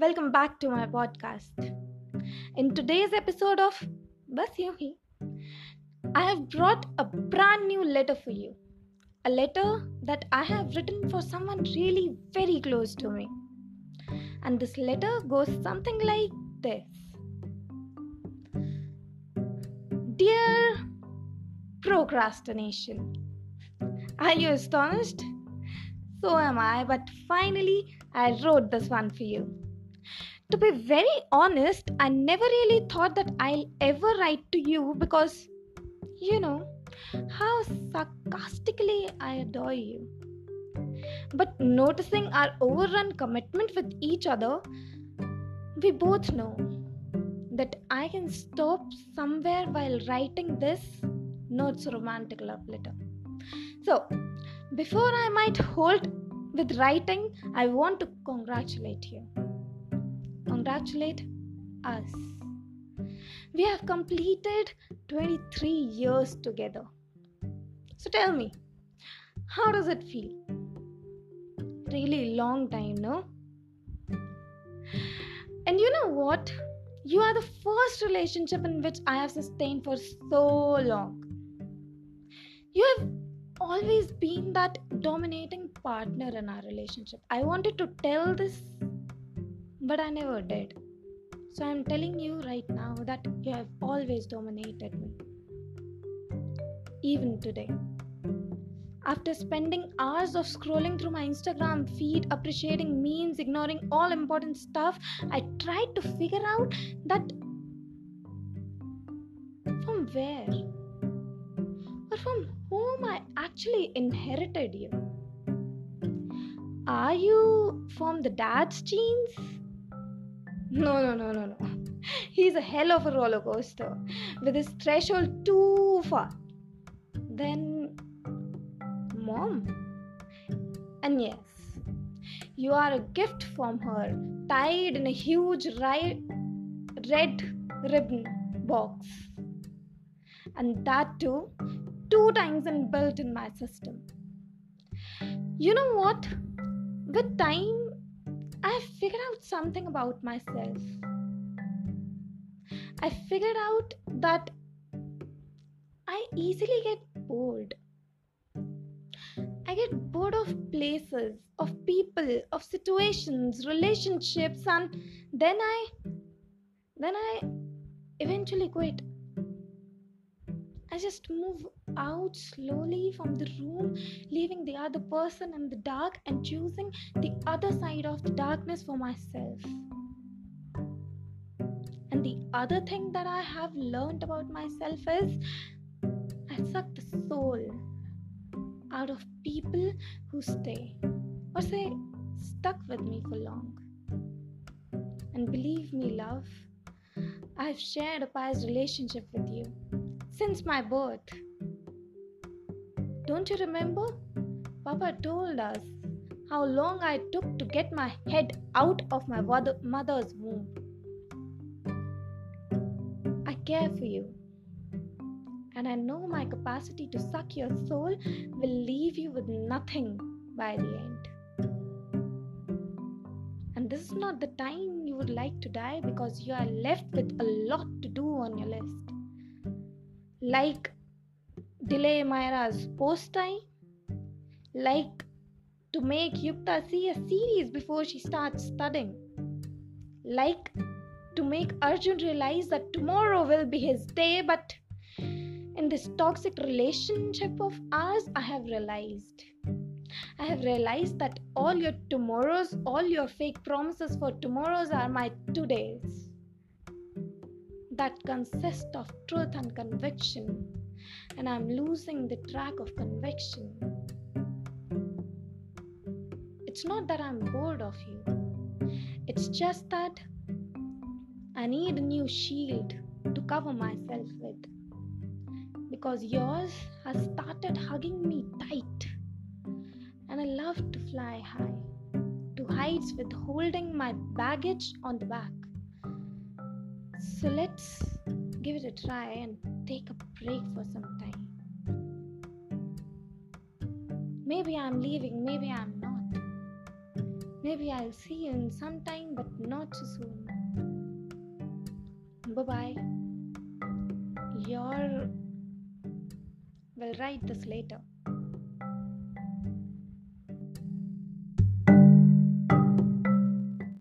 welcome back to my podcast. In today's episode of Bas Yuhi, I have brought a brand new letter for you. A letter that I have written for someone really very close to me. And this letter goes something like this Dear Procrastination, are you astonished? So am I, but finally I wrote this one for you. To be very honest, I never really thought that I'll ever write to you because, you know, how sarcastically I adore you. But noticing our overrun commitment with each other, we both know that I can stop somewhere while writing this notes romantic love letter. So, before I might hold with writing, I want to congratulate you. Congratulate us. We have completed 23 years together. So tell me, how does it feel? Really long time, no? And you know what? You are the first relationship in which I have sustained for so long. You have always been that dominating partner in our relationship. I wanted to tell this, but I never did. So I'm telling you right now that you have always dominated me. Even today. After spending hours of scrolling through my Instagram feed, appreciating memes, ignoring all important stuff, I tried to figure out that from where or from whom I actually inherited you. Are you from the dad's genes? No, no, no, no, no. He's a hell of a roller coaster with his threshold too far. Then, mom. And yes, you are a gift from her, tied in a huge ri- red ribbon box. And that too, two times inbuilt in my system. You know what? With time, I figured out something about myself. I figured out that I easily get bored. I get bored of places, of people, of situations, relationships, and then I then I eventually quit. I just move out slowly from the room, leaving the other person in the dark and choosing the other side of the darkness for myself. And the other thing that I have learned about myself is I suck the soul out of people who stay or say stuck with me for long. And believe me, love, I've shared a past relationship with you since my birth. Don't you remember? Papa told us how long I took to get my head out of my mother's womb. I care for you, and I know my capacity to suck your soul will leave you with nothing by the end. And this is not the time you would like to die because you are left with a lot to do on your list. Like delay Myra's post time, like to make Yukta see a series before she starts studying, like to make Arjun realize that tomorrow will be his day, but in this toxic relationship of ours, I have realized. I have realized that all your tomorrows, all your fake promises for tomorrows are my todays that consist of truth and conviction and I'm losing the track of conviction. It's not that I'm bored of you, it's just that I need a new shield to cover myself with. Because yours has started hugging me tight, and I love to fly high to heights with holding my baggage on the back. So let's give it a try and take a break for some time. Maybe I'm leaving, maybe I'm not. Maybe I'll see you in some time, but not too soon. Bye bye. Your. We'll write this later.